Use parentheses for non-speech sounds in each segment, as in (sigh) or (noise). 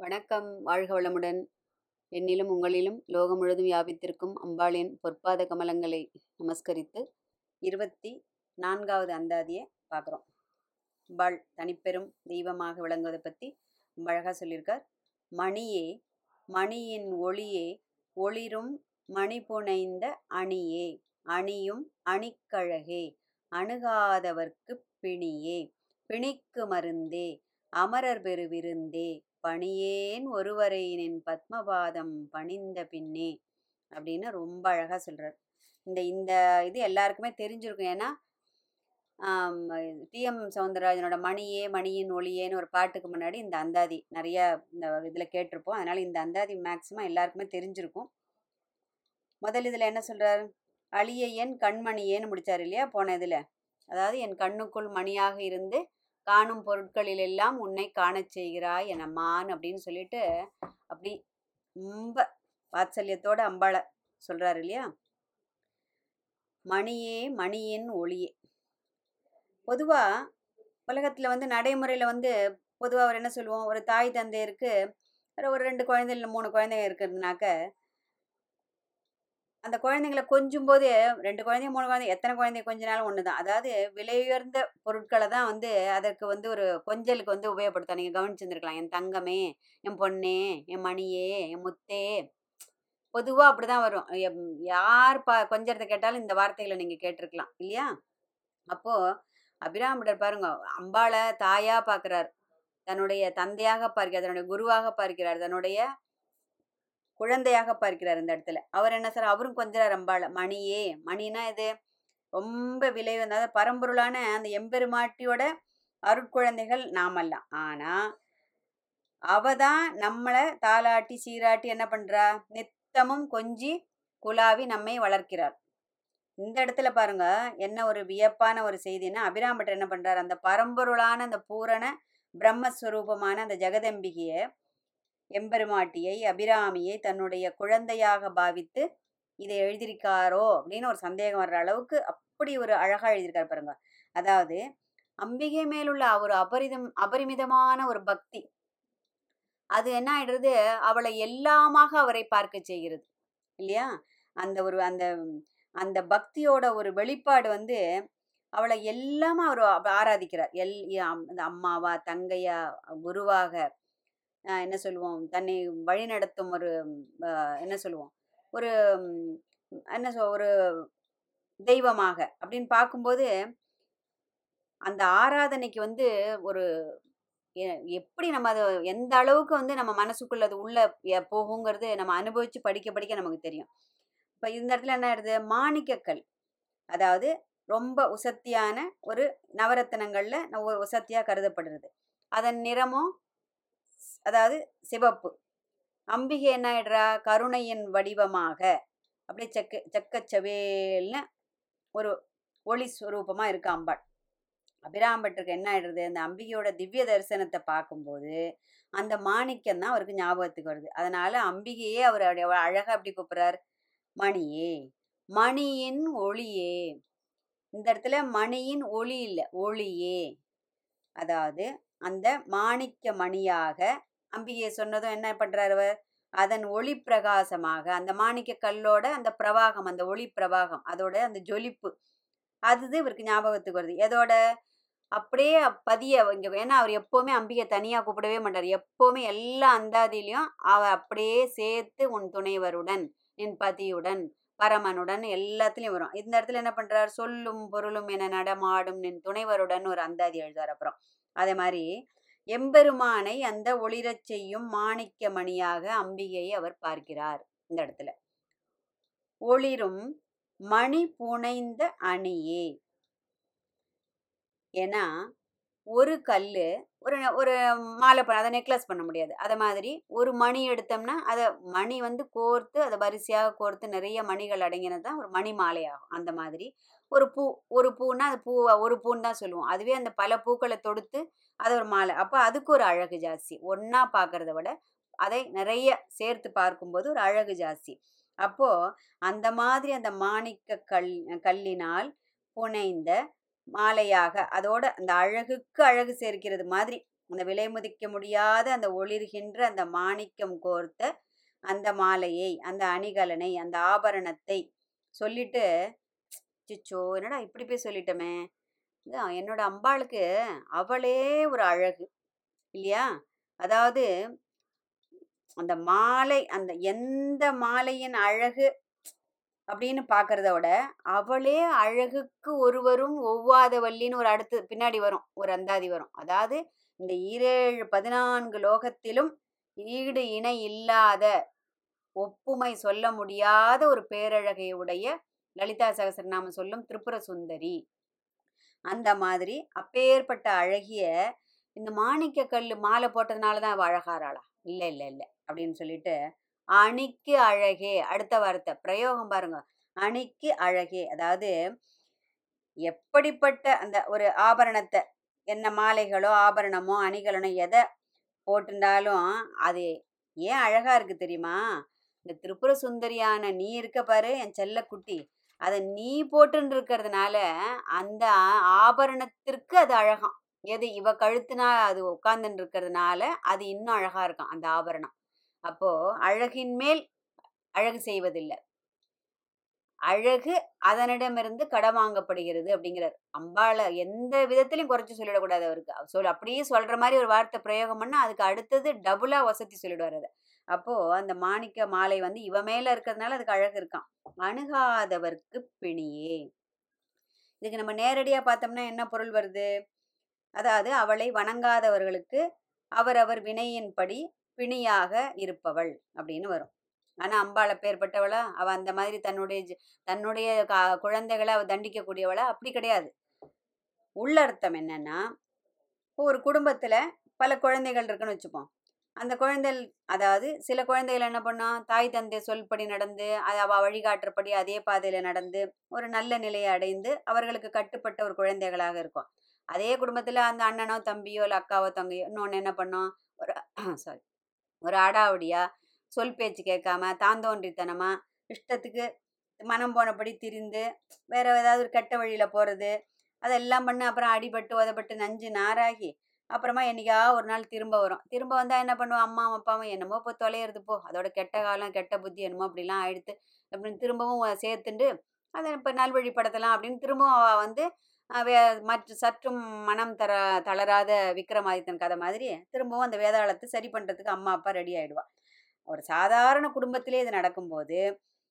வணக்கம் வாழ்க வளமுடன். என்னிலும் உங்களிலும் லோகம் முழுதும் வியாபித்திருக்கும் அம்பாளின் பொற்பாத கமலங்களை நமஸ்கரித்து இருபத்தி நான்காவது அந்தாதியை பார்க்குறோம். அம்பாள் தனிப்பெரும் தெய்வமாக விளங்குவதை பற்றி அழகாக சொல்லியிருக்கார். மணியே மணியின் ஒளியே ஒளிரும் மணி புனைந்த அணியே அணியும் அணிக்கழகே அணுகாதவர்க்கு பிணியே பிணிக்கு மருந்தே அமரர் பெரு விருந்தே பணியேன் ஒருவரை நின் பத்மபாதம் பணிந்த பின்னே அப்படின்னு ரொம்ப அழகாக சொல்கிறார் இந்த இந்த இது எல்லாருக்குமே தெரிஞ்சிருக்கும். ஏன்னா டிஎம் சவுந்தரராஜனோட மணியே மணியின் ஒளியேன்னு ஒரு பாட்டுக்கு முன்னாடி இந்த அந்தாதி நிறைய இந்த இதில் கேட்டிருப்போம். அதனால் இந்த அந்தாதி மேக்சிமம் எல்லாருக்குமே தெரிஞ்சிருக்கும். முதல் இதில் என்ன சொல்கிறார் அழிய என் கண்மணியேன்னு முடித்தார் இல்லையா? போன இதில். அதாவது என் கண்ணுக்குள் மணியாக இருந்து காணும் பொருட்களில் எல்லாம் உன்னை காணச் செய்கிறாய் என் அப்படின்னு சொல்லிட்டு அப்படி ரொம்ப வாத்சல்யத்தோட அம்பாளை சொல்றாரு இல்லையா? மணியே மணியின் ஒளியே. பொதுவா உலகத்துல வந்து நடைமுறையில வந்து பொதுவாக அவர் என்ன சொல்லுவோம்? ஒரு தாய் தந்தையருக்கு ஒரு ரெண்டு குழந்தை இல்லை மூணு குழந்தைங்க இருக்கிறதுனாக்க அந்த குழந்தைங்கள கொஞ்சும் போது ரெண்டு குழந்தைங்க மூணு குழந்தை எத்தனை குழந்தை கொஞ்சினாலும் ஒன்று தான் அதாவது விலையுயர்ந்த பொருட்களை தான் வந்து அதற்கு வந்து ஒரு கொஞ்சலுக்கு வந்து உபயோகப்படுத்தும் நீங்கள் கவனிச்சிருந்துருக்கலாம். என் தங்கமே என் பொண்ணே என் மணியே என் முத்தே. பொதுவாக அப்படி தான் வரும் யார் பா கொஞ்சத்தை கேட்டாலும் இந்த வார்த்தைகளை நீங்கள் கேட்டிருக்கலாம். இல்லையா? அப்போது அபிராமிடர் பாருங்க அம்பாளை தாயாக பார்க்குறார். தன்னுடைய தந்தையாக பார்க்கிறார். தன்னுடைய குருவாக பார்க்கிறார். தன்னுடைய குழந்தையாக பார்க்கிறார் இந்த இடத்துல. அவர் என்ன சார்? அவரும் கொஞ்சம் ரொம்ப மணியே மணினா இது ரொம்ப விலை அதாவது பரம்பொருளான அந்த எம்பெருமாட்டியோட அருட்குழந்தைகள் நாமெல்லாம். ஆனா அவ தான் நம்மளை தாளாட்டி சீராட்டி என்ன பண்றா? நித்தமும் கொஞ்சி குலாவி நம்மை வளர்க்கிறார். இந்த இடத்துல பாருங்க என்ன ஒரு வியப்பான ஒரு செய்தின்னா அபிராமட்டர் என்ன பண்றார்? அந்த பரம்பொருளான அந்த பூரண பிரம்மஸ்வரூபமான அந்த ஜெகதம்பிகையை எம்பெருமாட்டியை அபிராமியை தன்னுடைய குழந்தையாக பாவித்து இதை எழுதியிருக்காரோ அப்படின்னு ஒரு சந்தேகம் வர்ற அளவுக்கு அப்படி ஒரு அழகா எழுதியிருக்காரு பாருங்க. அதாவது அம்பிகை மேலுள்ள ஒரு அபரிதம் அபரிமிதமான ஒரு பக்தி. அது என்ன ஆயிடுறது? அவளை எல்லாமாக அவரை பார்க்க செய்கிறது. இல்லையா? அந்த ஒரு அந்த அந்த பக்தியோட ஒரு வெளிப்பாடு வந்து அவளை எல்லாமே அவர் ஆராதிக்கிறார். எல் அம்மாவா தங்கையா குருவாக என்ன சொல்லுவோம் தன்னை வழிநடத்தும் ஒரு என்ன சொல்லுவோம் ஒரு என்ன சொல் ஒரு தெய்வமாக அப்படின்னு பார்க்கும்போது அந்த ஆராதனைக்கு வந்து ஒரு எப்படி நம்ம அதை எந்த அளவுக்கு வந்து நம்ம மனசுக்குள்ள அது உள்ள போகுங்கிறது நம்ம அனுபவிச்சு படிக்க படிக்க நமக்கு தெரியும். இப்போ இந்த இடத்துல என்ன ஆயிடுது? மாணிக்கக்கல். அதாவது ரொம்ப உசத்தியான ஒரு நவரத்தனங்கள்ல உசத்தியா கருதப்படுறது. அதன் நிறமும் அதாவது சிவப்பு. அம்பிகை என்ன ஆயிடுறா? கருணையின் வடிவமாக. அப்படியே செக்க செக்கச்சவேல்னு ஒரு ஒளி ஸ்வரூபமாக இருக்கு அம்பாள். அபிராம்பட்டருக்கு என்ன ஆயிடுறது? அந்த அம்பிகையோட திவ்ய தரிசனத்தை பார்க்கும்போது அந்த மாணிக்கம் தான் அவருக்கு ஞாபகத்துக்கு வருது. அதனால அம்பிகையே அவர் அழகாக அப்படி கூப்பிட்றார். மணியே மணியின் ஒளியே. இந்த இடத்துல மணியின் ஒளி இல்லை ஒளியே. அதாவது அந்த மாணிக்க மணியாக அம்பிகையை சொன்னதும் என்ன பண்றாரு அவர்? அதன் ஒளி பிரகாசமாக அந்த மாணிக்க கல்லோட அந்த பிரவாகம் அந்த ஒளி பிரவாகம் அதோட அந்த ஜொலிப்பு அது இவருக்கு ஞாபகத்துக்கு வருது. எதோட? அப்படியே பதிய இங்க ஏன்னா அவர் எப்பவுமே அம்பிகை தனியா கூப்பிடவே மாட்டார். எப்பவுமே எல்லா அந்தாதிலையும் அவ அப்படியே சேர்த்து உன் துணைவருடன் என் பதியுடன் பரமனுடன் எல்லாத்துலயும் வரும். இந்த இடத்துல என்ன பண்றார்? சொல்லும் பொருளும் என நடமாடும் நின் துணைவருடன் ஒரு அந்தாதி எழுதார் அப்புறம். அதே மாதிரி எம்பெருமானை அந்த ஒளிரச் செய்யும் மாணிக்க மணியாக அம்பிகையை அவர் பார்க்கிறார் இந்த இடத்துல. ஒளிரும் மணி புனைந்த அணியே ஏன்னா ஒரு கல் ஒரு ஒரு மாலை பண்ண அதை நெக்லஸ் பண்ண முடியாது. அதை மாதிரி ஒரு மணி எடுத்தோம்னா அதை மணி வந்து கோர்த்து அதை வரிசையாக கோர்த்து நிறைய மணிகள் அடங்கினது தான் ஒரு மணி மாலை ஆகும் அந்த மாதிரி ஒரு பூ ஒரு பூன்னா அது பூ ஒரு பூன்னு தான் சொல்லுவோம். அதுவே அந்த பல பூக்களை தொடுத்து அது ஒரு மாலை. அப்போ அதுக்கு ஒரு அழகு ஜாஸ்தி. ஒன்றா பார்க்கறத விட அதை நிறைய சேர்த்து பார்க்கும்போது ஒரு அழகு ஜாஸ்தி. அப்போது அந்த மாதிரி அந்த மாணிக்க கல் கல்லினால் புனைந்த மாலையாக அதோட அந்த அழகுக்கு அழகு சேர்க்கிறது மாதிரி அந்த விலை மதிக்க முடியாத அந்த ஒளிர்கின்ற அந்த மாணிக்கம் கோர்த்த அந்த மாலையை அந்த அணிகலனை அந்த ஆபரணத்தை சொல்லிட்டு சிச்சோ என்னடா இப்படி போய் சொல்லிட்டோமே? இதான் என்னோட அம்பாளுக்கு அவளே ஒரு அழகு இல்லையா? அதாவது அந்த மாலை அந்த எந்த மாலையின் அழகு அப்படின்னு பார்க்கறத விட அவளே அழகுக்கு ஒருவரும் ஒவ்வாத வள்ளின்னு ஒரு அடுத்து பின்னாடி வரும் ஒரு அந்தாதி வரும். அதாவது இந்த ஈரேழு பதினான்கு லோகத்திலும் ஈடு இணை இல்லாத ஒப்புமை சொல்ல முடியாத ஒரு பேரழகை உடைய லலிதா சகசரநாமம் சொல்லும் திரிபுர சுந்தரி. அந்த மாதிரி அப்பேற்பட்ட அழகிய இந்த மாணிக்க கல் மாலை போட்டதுனால தான் அவ அழகாராளா இல்லை இல்லை இல்லை. அப்படின்னு சொல்லிட்டு அணிக்கு அழகே அடுத்த வார்த்தை பிரயோகம் பாருங்க. அணிக்கு அழகே அதாவது எப்படிப்பட்ட அந்த ஒரு ஆபரணத்தை என்ன மாலைகளோ ஆபரணமோ அணிகலனோ எதை போட்டிருந்தாலும் அது ஏன் அழகா இருக்கு தெரியுமா? இந்த திரிபுர சுந்தரியான நீ இருக்க பாரு என் செல்ல குட்டி அதை நீ போட்டுன்னு இருக்கிறதுனால அந்த ஆபரணத்திற்கு அது அழகாம். எது இவ கழுத்துனா அது உட்கார்ந்துன்னு இருக்கிறதுனால அது இன்னும் அழகா இருக்கும் அந்த ஆபரணம். அப்போ அழகின் மேல் அழகு செய்வதில்லை. அழகு அதனிடமிருந்து கடவாங்கப்படுகிறது அப்படிங்கிறார். அம்பாளை எந்த விதத்திலையும் குறைச்சி சொல்லிடக்கூடாது அவருக்கு. சொல் அப்படியே சொல்ற மாதிரி ஒரு வார்த்தை பிரயோகம் பண்ணா அதுக்கு அடுத்தது டபுளா வசதி சொல்லிடுவார் அதை. அப்போது அந்த மாணிக்க மாலை வந்து இவ மேலே இருக்கிறதுனால அதுக்கு அழகு இருக்கான் அணுகாதவர்க்கு பிணியே. இதுக்கு நம்ம நேரடியாக பார்த்தோம்னா என்ன பொருள் வருது? அதாவது அவளை வணங்காதவர்களுக்கு அவரவர் வினையின்படி பிணியாக இருப்பவள் அப்படின்னு வரும். ஆனால் அம்பாளை பேர்பட்டவளா அவள் அந்த மாதிரி தன்னுடைய தன்னுடைய கா- குழந்தைகளை அவள் தண்டிக்கக்கூடியவளா? அப்படி கிடையாது. உள்ளர்த்தம் என்னன்னா இப்போ ஒரு குடும்பத்தில் பல குழந்தைகள் இருக்குன்னு வச்சுப்போம். அந்த குழந்தைகள் அதாவது சில குழந்தைகள் என்ன பண்ணும் தாய் தந்தை சொல்படி நடந்து அது அவ வழிகாட்டுறபடி அதே பாதையில நடந்து ஒரு நல்ல நிலையை அடைந்து அவர்களுக்கு கட்டுப்பட்ட ஒரு குழந்தைகளாக இருக்கும். அதே குடும்பத்துல அந்த அண்ணனோ தம்பியோ இல்லை அக்காவோ தங்கையோ இன்னொன்று என்ன பண்ணோம் ஒரு (clears throat) சாரி ஒரு ஆடாவடியா சொல் பேச்சு கேட்காம தாந்தோன்றித்தனமா இஷ்டத்துக்கு மனம் போனபடி திரிந்து வேற ஏதாவது ஒரு கெட்ட வழியில போறது அதெல்லாம் பண்ண அப்புறம் அடிபட்டு உதப்பட்டு நஞ்சு நாராகி அப்புறமா என்னைக்கா ஒரு நாள் திரும்ப வரும். திரும்ப வந்தால் என்ன பண்ணுவோம்? அம்மா அப்பாவும் என்னமோ இப்போ தொலையிறது. போ அதோட கெட்ட காலம் கெட்ட புத்தி என்னமோ அப்படிலாம் ஆயிடுத்து. அப்படின்னு திரும்பவும் சேர்த்துண்டு அதை இப்போ நல்வழி படத்தலாம் அப்படின்னு திரும்பவும் வந்து வே- மற்ற சற்றும் மனம் தர தளராத விக்ரமாதித்தன் கதை மாதிரி திரும்பவும் அந்த வேதாளத்தை சரி பண்ணுறதுக்கு அம்மா அப்பா ரெடி ஆகிடுவாள் ஒரு சாதாரண குடும்பத்திலே இது நடக்கும்போது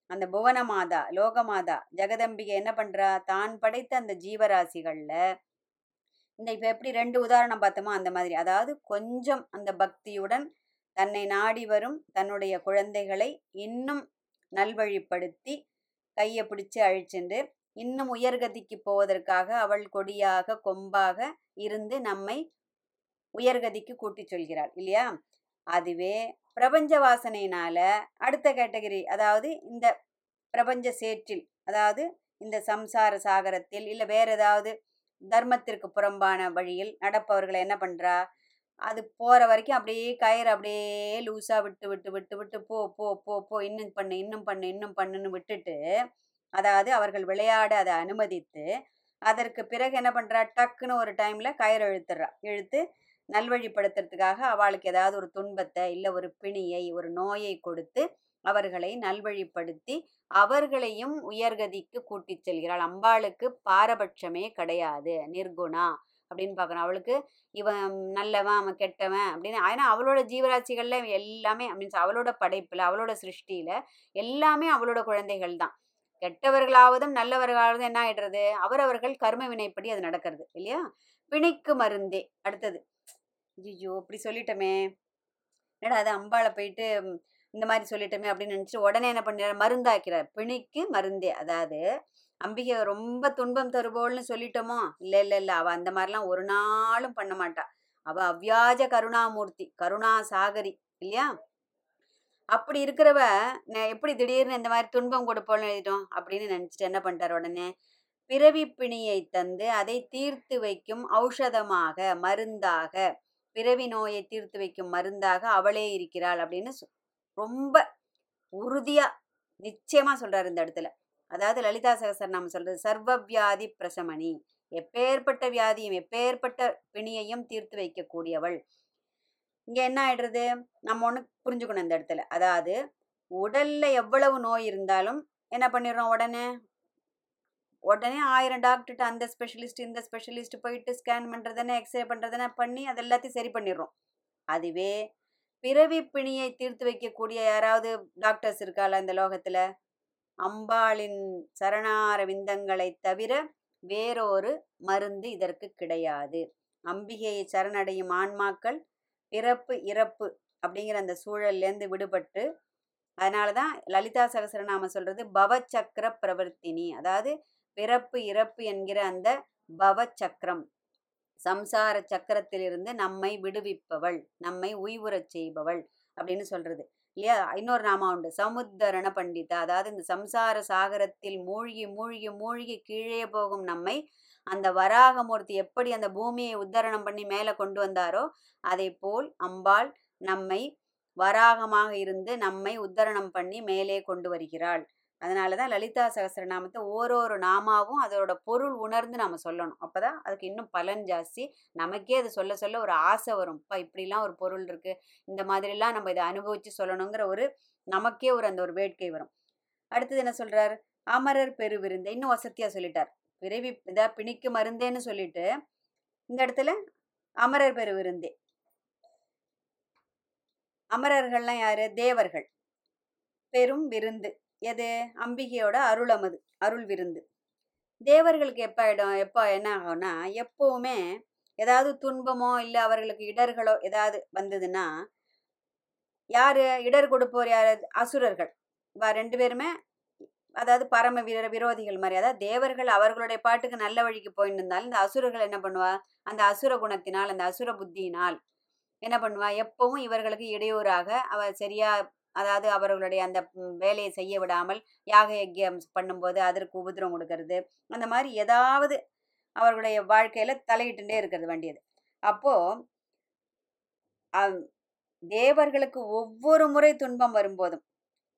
அந்த புவன மாதா லோகமாதா ஜெகதம்பிகை என்ன பண்ணுறா தான் படைத்த அந்த ஜீவராசிகளில் இந்த இப்போ எப்படி ரெண்டு உதாரணம் பார்த்தோமோ அந்த மாதிரி. அதாவது கொஞ்சம் அந்த பக்தியுடன் தன்னை நாடி வரும் தன்னுடைய குழந்தைகளை இன்னும் நல்வழிப்படுத்தி கையை பிடிச்சு அழிச்சுண்டு இன்னும் உயர்கதிக்கு போவதற்காக அவள் கொடியாக கொம்பாக இருந்து நம்மை உயர்கதிக்கு கூட்டிச் சொல்கிறாள் இல்லையா? அதுவே பிரபஞ்ச வாசனையினால அடுத்த கேட்டகரி அதாவது இந்த பிரபஞ்ச சேற்றில் அதாவது இந்த சம்சார சாகரத்தில் இல்லை வேற ஏதாவது தர்மத்திற்கு புறம்பான வழியில் நடப்பவர்களை என்ன பண்றா? அது போற வரைக்கும் அப்படியே கயிறு அப்படியே லூசா விட்டு விட்டு விட்டு விட்டு போ போ போ போ இன்னும் பண்ணு இன்னும் பண்ணு இன்னும் பண்ணுன்னு விட்டுட்டு அதாவது அவர்கள் விளையாட அதை அனுமதித்து அதற்கு பிறகு என்ன பண்றா? டக்குன்னு ஒரு டைம்ல கயிறு இழுத்துறா. இழுத்து நல்வழிப்படுத்துறதுக்காக அவளுக்கு ஏதாவது ஒரு துன்பத்தை இல்லை ஒரு பிணியை ஒரு நோயை கொடுத்து அவர்களை நல்வழிப்படுத்தி அவர்களையும் உயர்கதிக்கு கூட்டிச் செல்கிறாள். அம்பாளுக்கு பாரபட்சமே கிடையாது. நிர்குணா அப்படின்னு பார்க்கணும். அவளுக்கு இவன் நல்லவன் அவன் கெட்டவன் அப்படின்னு. ஏன்னா அவளோட ஜீவராசிகள்ல எல்லாமே மீன்ஸ் அவளோட படைப்புல அவளோட சிருஷ்டியில எல்லாமே அவளோட குழந்தைகள் தான். கெட்டவர்களாவதும் நல்லவர்களாவதும் என்ன ஆயிடுறது? அவரவர்கள் கர்ம வினைப்படி அது நடக்கிறது இல்லையா? பிணைக்கு மருந்தே. அடுத்தது. ஐயோ இப்படி சொல்லிட்டோமே. என்னடா அது அம்பாளை போயிட்டு இந்த மாதிரி சொல்லிட்டோமே அப்படின்னு நினச்சிட்டு உடனே என்ன பண்ணிடுறார்? மருந்தாக்கிறார். பிணிக்கு மருந்தே. அதாவது அம்பிகை ரொம்ப துன்பம் தருபோல்னு சொல்லிட்டோமோ? இல்லை இல்லை இல்லை. அவள் அந்த மாதிரிலாம் ஒரு நாளும் பண்ண மாட்டா. அவள் அவ்வியாஜ கருணாமூர்த்தி கருணா சாகரி இல்லையா? அப்படி இருக்கிறவ எப்படி திடீர்னு இந்த மாதிரி துன்பம் கொடுப்போம்னு எழுதிட்டோம் அப்படின்னு நினச்சிட்டு என்ன பண்ணிட்டார் உடனே? பிறவி பிணியை தந்து அதை தீர்த்து வைக்கும் ஔஷதமாக மருந்தாக பிறவி நோயை தீர்த்து வைக்கும் மருந்தாக அவளே இருக்கிறாள் அப்படின்னு சொ- ரொம்ப உறுதியா நிச்சயமா சொல்றாரு இந்த இடத்துல. அதாவது லலிதா சகசர் நாம சொல்கிறது சொல்றது சர்வவியாதி பிரசமணி. எப்பேற்பட்ட வியாதியும் எப்பேற்பட்ட பிணியையும் தீர்த்து வைக்கக்கூடியவள். இங்க என்ன ஆயிடுறது? நம்ம ஒன்று புரிஞ்சுக்கணும் இந்த இடத்துல. அதாவது உடல்ல எவ்வளவு நோய் இருந்தாலும் என்ன பண்ணிடுறோம் உடனே? உடனே ஆயிரம் டாக்டர்கிட்ட அந்த ஸ்பெஷலிஸ்ட் இந்த ஸ்பெஷலிஸ்ட் போயிட்டு ஸ்கேன் பண்ணுறதுன்னு எக்ஸ்ரே பண்ணுறதுன்னு பண்ணி அது எல்லாத்தையும் சரி பண்ணிடுறோம். அதுவே பிறவி பிணியை தீர்த்து வைக்கக்கூடிய யாராவது டாக்டர்ஸ் இருக்கால இந்த லோகத்துல? அம்பாளின் சரணார விந்தங்களை தவிர வேறொரு மருந்து இதற்கு கிடையாது. அம்பிகையை சரணடையும் ஆன்மாக்கள் பிறப்பு இறப்பு அப்படிங்கிற அந்த சூழல்லேருந்து விடுபட்டு அதனால தான் லலிதா சகசரநாம சொல்றது பவச்சக்கர பிரவர்த்தினி. அதாவது பிறப்பு இறப்பு என்கிற அந்த பவச்சக்கரம். சம்சார சக்கரத்திலிருந்து நம்மை விடுவிப்பவள் நம்மை உய்வுறச் செய்பவள் அப்படின்னு சொல்றது. இல்லையா? இன்னொரு நாமா உண்டு. சமுத்தரண பண்டிதா. அதாவது இந்த சம்சார சாகரத்தில் மூழ்கி மூழ்கி மூழ்கி கீழே போகும் நம்மை அந்த வராகமூர்த்தி எப்படி அந்த பூமியை உத்தரணம் பண்ணி மேலே கொண்டு வந்தாரோ அதே போல் அம்பாள் நம்மை வராகமாக இருந்து நம்மை உத்தரணம் பண்ணி மேலே கொண்டு வருகிறாள். அதனால தான் லலிதா சகஸ்ரநாமத்தை ஓரொரு நாமாவும் அதோட பொருள் உணர்ந்து நாம் சொல்லணும். அப்போ தான் அதுக்கு இன்னும் பலன் ஜாஸ்தி. நமக்கே அது சொல்ல சொல்ல ஒரு ஆசை வரும். இப்போ இப்படிலாம் ஒரு பொருள் இருக்குது இந்த மாதிரிலாம் நம்ம இதை அனுபவித்து சொல்லணுங்கிற ஒரு நமக்கே ஒரு அந்த ஒரு வேட்கை வரும். அடுத்தது என்ன சொல்கிறார் அமரர் பெருவிருந்தை இன்னும் வசதியாக சொல்லிட்டார். பிறவி இதாக பிணிக்கு மருந்தேன்னு சொல்லிட்டு இந்த இடத்துல அமரர் பெருவிருந்தே அமரர்கள்லாம் யாரு? தேவர்கள். பெரும் விருந்து. எது? அம்பிகையோட அருளமது அருள் விருந்து. தேவர்களுக்கு எப்போ இடம் எப்போ என்ன ஆகும்னா எப்போவுமே ஏதாவது துன்பமோ இல்லை அவர்களுக்கு இடர்களோ ஏதாவது வந்ததுன்னா யார் இடர் கொடுப்போர் யார்? அசுரர்கள். இவ ரெண்டு பேருமே அதாவது பரம வீர விரோதிகள் மாதிரி. அதாவது தேவர்கள் அவர்களுடைய பாட்டுக்கு நல்ல வழிக்கு போயிட்டு இருந்தாலும் இந்த அசுரர்கள் என்ன பண்ணுவா? அந்த அசுர குணத்தினால் அந்த அசுர புத்தியினால் என்ன பண்ணுவா? எப்பவும் இவர்களுக்கு இடையூறாக அவ சரியா அதாவது அவர்களுடைய அந்த வேலையை செய்ய விடாமல் யாக யஜ்யம் பண்ணும்போது அதற்கு உபதிரம் கொடுக்கறது. அந்த மாதிரி ஏதாவது அவர்களுடைய வாழ்க்கையில தலையிட்டுட்டே இருக்கிறது வேண்டியது. அப்போ தேவர்களுக்கு ஒவ்வொரு முறை துன்பம் வரும்போதும்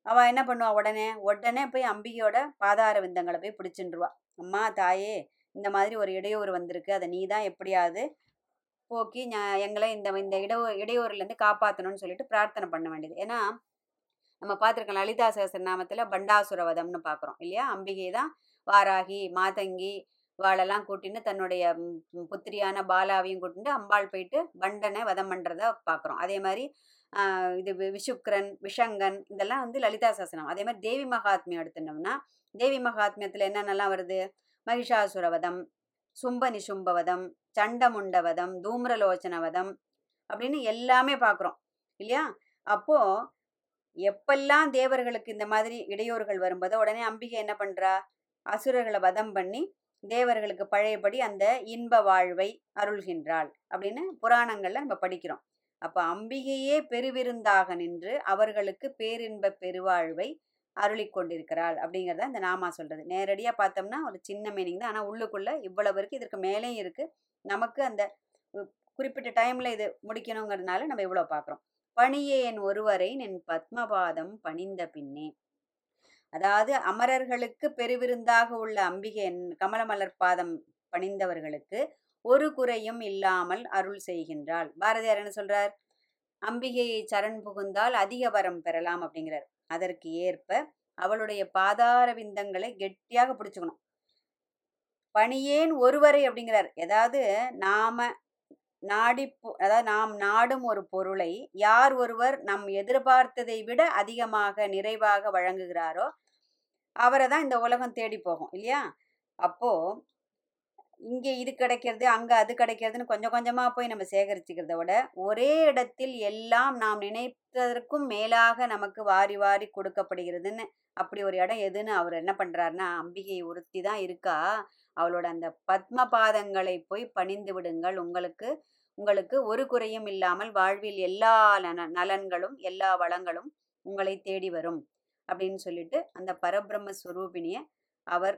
அவ என்ன பண்ணுவா உடனே உடனே போய் அம்பிகையோட பாதார விந்தங்களை போய் பிடிச்சின்றுவா அம்மா தாயே இந்த மாதிரி ஒரு இடையூறு வந்திருக்கு. அதை நீ தான் எப்படியாவது போக்கி எங்களை இந்த இந்த இடையூ இடையூறுலேருந்து காப்பாற்றணும்னு சொல்லிட்டு பிரார்த்தனை பண்ண வேண்டியது. ஏன்னா நம்ம பார்த்துருக்கோம் லலிதா நாமத்தில் பண்டாசுர வதம்னு பார்க்குறோம் இல்லையா? அம்பிகை தான் வாராகி மாதங்கி வாழெல்லாம் கூட்டின்னு தன்னுடைய புத்திரியான பாலாவையும் கூட்டிட்டு அம்பாள் போயிட்டு பண்டனை வதம் பண்ணுறத பார்க்குறோம். அதே மாதிரி இது விஷுக்ரன் விஷங்கன் இதெல்லாம் வந்து லலிதா சாசனம் அதே மாதிரி தேவி மகாத்மியம் எடுத்துட்டோம்னா தேவி மகாத்மியத்தில் என்னென்னலாம் வருது? மகிஷாசுரவதம் சும்ப நிசும்பவதம் சண்டமுண்டவதம் தூம்ரலோச்சனவதம் அப்படின்னு எல்லாமே பார்க்குறோம் இல்லையா? அப்போது எப்பெல்லாம் தேவர்களுக்கு இந்த மாதிரி இடையூறுகள் வரும்போதோ உடனே அம்பிகை என்ன பண்றா? அசுரர்களை வதம் பண்ணி தேவர்களுக்கு பழையபடி அந்த இன்ப வாழ்வை அருள்கின்றாள் அப்படின்னு புராணங்கள்ல நம்ம படிக்கிறோம். அப்ப அம்பிகையே பெருவிருந்தாக நின்று அவர்களுக்கு பேரின்ப பெருவாழ்வை அருளி கொண்டிருக்கிறாள் அப்படிங்கிறத இந்த நாமா சொல்றது. நேரடியா பார்த்தோம்னா ஒரு சின்ன மீனிங் தான். ஆனா உள்ளுக்குள்ள இவ்வளவு இருக்கு இதற்கு மேலேயும் இருக்கு. நமக்கு அந்த குறிப்பிட்ட டைம்ல இது முடிக்கணுங்கிறதுனால நம்ம இவ்வளவு பார்க்குறோம். பணியேன் ஒருவரை நின் பத்மபாதம் பணிந்த பின்னே. அதாவது அமரர்களுக்கு பெருவிருந்தாக உள்ள அம்பிகை கமலமலர் பாதம் பணிந்தவர்களுக்கு ஒரு குறையும் இல்லாமல் அருள் செய்கின்றாள். பாரதியார் என்ன சொல்றார்? அம்பிகையை சரண் புகுந்தால் அதிக வரம் பெறலாம் அப்படிங்கிறார். அதற்கு ஏற்ப அவளுடைய பாதார விந்தங்களை கெட்டியாக பிடிச்சுக்கணும். பணியேன் ஒருவரை அப்படிங்கிறார். ஏதாவது நாம நாடி அதாவது நாம் நாடும் ஒரு பொருளை யார் ஒருவர் நம் எதிர்பார்த்ததை விட அதிகமாக நிறைவாக வழங்குகிறாரோ அவரை தான் இந்த உலகம் தேடி போகும் இல்லையா? அப்போ இங்கே இது கிடைக்கிறது அங்கே அது கிடைக்கிறதுன்னு கொஞ்சம் கொஞ்சமாக போய் நம்ம சேகரிச்சுக்கிறத விட ஒரே இடத்தில் எல்லாம் நாம் நினைத்ததற்கும் மேலாக நமக்கு வாரி வாரி கொடுக்கப்படுகிறதுன்னு அப்படி ஒரு இடம் எதுன்னு அவர் என்ன பண்ணுறாருன்னா அம்பிகை ஒருத்தி தான் இருக்கா? அவளோட அந்த பத்ம பாதங்களை போய் பணிந்து விடுங்கள். உங்களுக்கு உங்களுக்கு ஒரு குறையும் இல்லாமல் வாழ்வில் எல்லா நலன் நலன்களும் எல்லா வளங்களும் உங்களை தேடி வரும். அப்படின்னு சொல்லிட்டு அந்த பரபிரம்ம ஸ்வரூபிணிய அவர்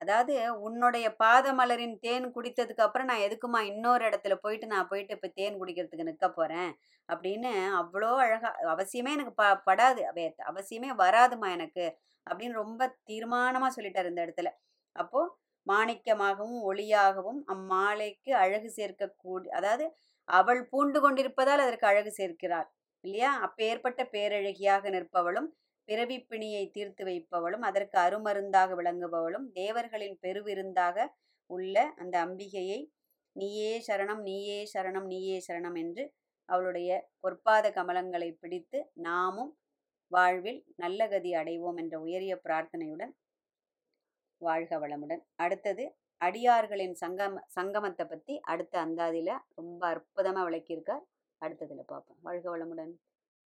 அதாவது உன்னுடைய பாதமலரின் தேன் குடித்ததுக்கு அப்புறம் நான் எதுக்குமா இன்னொரு இடத்துல போயிட்டு நான் போயிட்டு இப்போ தேன் குடிக்கிறதுக்கு நிற்க போறேன்? அப்படின்னு அவ்வளோ அழகா அவசியமே எனக்கு ப படாது அவசியமே வராதுமா எனக்கு? அப்படின்னு ரொம்ப தீர்மானமா சொல்லிட்டார் இந்த இடத்துல. அப்போ மாணிக்கமாகவும் ஒளியாகவும் அம்மாலைக்கு அழகு சேர்க்கக்கூடி அதாவது அவள் பூண்டு கொண்டிருப்பதால் அதற்கு அழகு சேர்க்கிறாள் இல்லையா? அப்பேற்பட்ட பேரழகியாக நிற்பவளும் பிறவி பிணியை தீர்த்து வைப்பவளும் அதற்கு அருமருந்தாக விளங்குபவளும் தேவர்களின் பெருவிருந்தாக உள்ள அந்த அம்பிகையை நீயே சரணம் நீயே சரணம் நீயே சரணம் என்று அவளுடைய பொற்பாத கமலங்களை பிடித்து நாமும் வாழ்வில் நல்ல கதி அடைவோம் என்ற உயரிய பிரார்த்தனையுடன் வாழ்க வளமுடன். அடுத்தது அடியார்களின் சங்கம் சங்கமத்தை பற்றி அடுத்த அந்தாதியில் ரொம்ப அற்புதமாக விளக்கியிருக்கார். அடுத்ததில் பார்ப்போம். வாழ்க வளமுடன்.